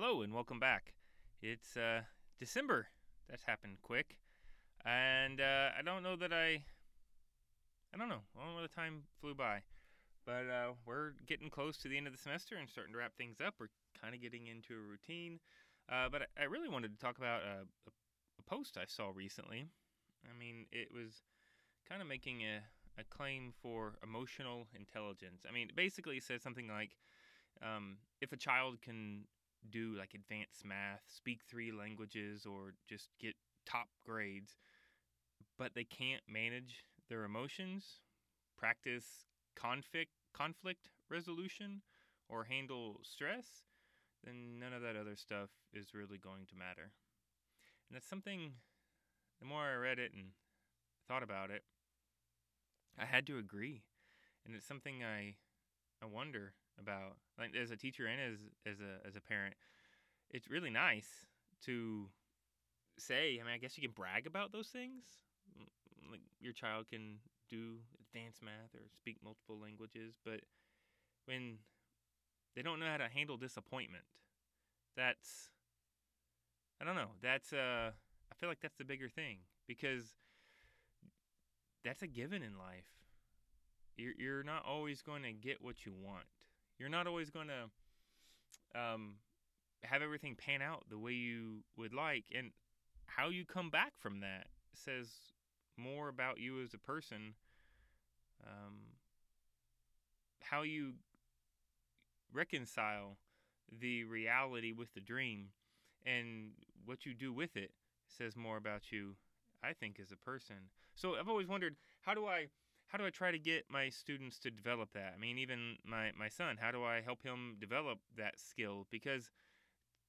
Hello and welcome back. It's uh, December. That's happened quick, and uh, I don't know that I. I don't know. I don't know the time flew by, but uh, we're getting close to the end of the semester and starting to wrap things up. We're kind of getting into a routine, uh, but I, really wanted to talk about a, a, a post I saw recently. I mean, it was kind of making a, a claim for emotional intelligence. I mean, basically, it says something like, um, if a child can do like advanced math, speak three languages, or just get top grades, but they can't manage their emotions, practice conflict conflict resolution, or handle stress, then none of that other stuff is really going to matter. And that's something. The more I read it and thought about it, I had to agree, and it's something I I wonder about like as a teacher and as as a as a parent it's really nice to say i mean i guess you can brag about those things. Like your child can do advanced math or speak multiple languages but when they don't know how to handle disappointment that's i don't know that's uh i feel like that's the bigger thing because that's a given in life. You're, you're not always going to get what you want you're not always going to um, have everything pan out the way you would like. And how you come back from that says more about you as a person. Um, how you reconcile the reality with the dream and what you do with it says more about you, I think, as a person. So I've always wondered how do I how do I try to get my students to develop that? I mean, even my, my son, how do I help him develop that skill? Because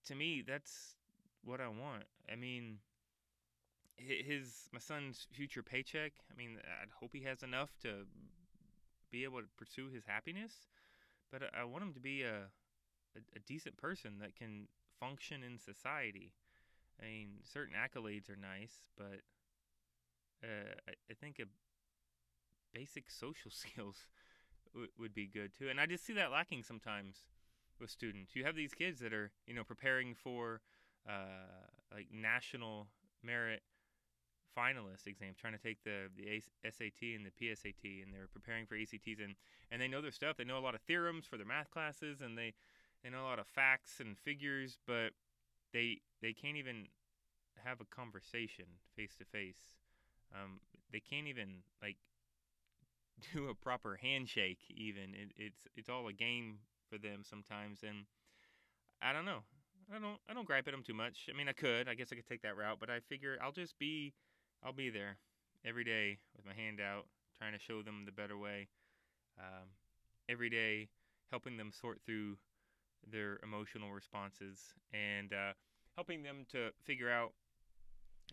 to me, that's what I want. I mean, his my son's future paycheck. I mean, I'd hope he has enough to be able to pursue his happiness, but I want him to be a a, a decent person that can function in society. I mean, certain accolades are nice, but uh, I, I think a basic social skills w- would be good too. And I just see that lacking sometimes with students. You have these kids that are, you know, preparing for uh, like national merit finalist exam, trying to take the the SAT and the PSAT, and they're preparing for ACTs, and and they know their stuff. They know a lot of theorems for their math classes, and they they know a lot of facts and figures, but they they can't even have a conversation face to face. They can't even like do a proper handshake even it, it's it's all a game for them sometimes and i don't know i don't i don't gripe at them too much. I mean i could i guess i could take that route but i figure i'll just be i'll be there every day with my hand out trying to show them the better way um, every day helping them sort through their emotional responses and uh, helping them to figure out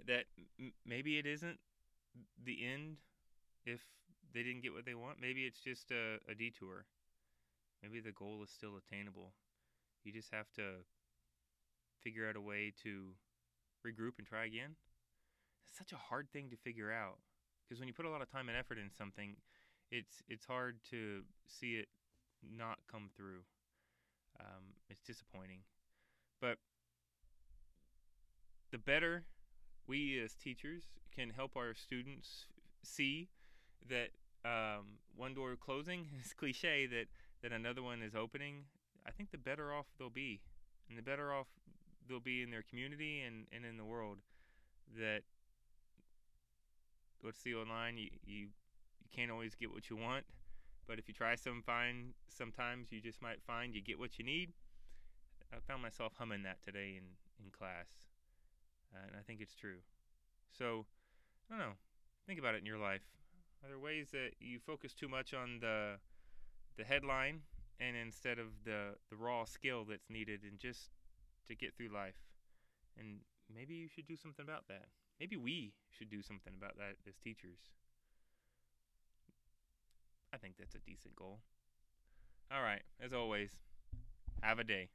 that m- maybe it isn't the end if they didn't get what they want, maybe it's just a, a detour. Maybe the goal is still attainable. You just have to figure out a way to regroup and try again. It's such a hard thing to figure out because when you put a lot of time and effort in something, it's it's hard to see it not come through. Um, it's disappointing, but the better we as teachers can help our students see that um, one door closing is cliche that that another one is opening. I think the better off they'll be, and the better off they'll be in their community and, and in the world. That what's the old line? You you you can't always get what you want, but if you try some find sometimes you just might find you get what you need. I found myself humming that today in in class, uh, and I think it's true. So I don't know. Think about it in your life. Are there ways that you focus too much on the the headline and instead of the the raw skill that's needed and just to get through life? And maybe you should do something about that. Maybe we should do something about that as teachers. I think that's a decent goal. All right, as always, have a day.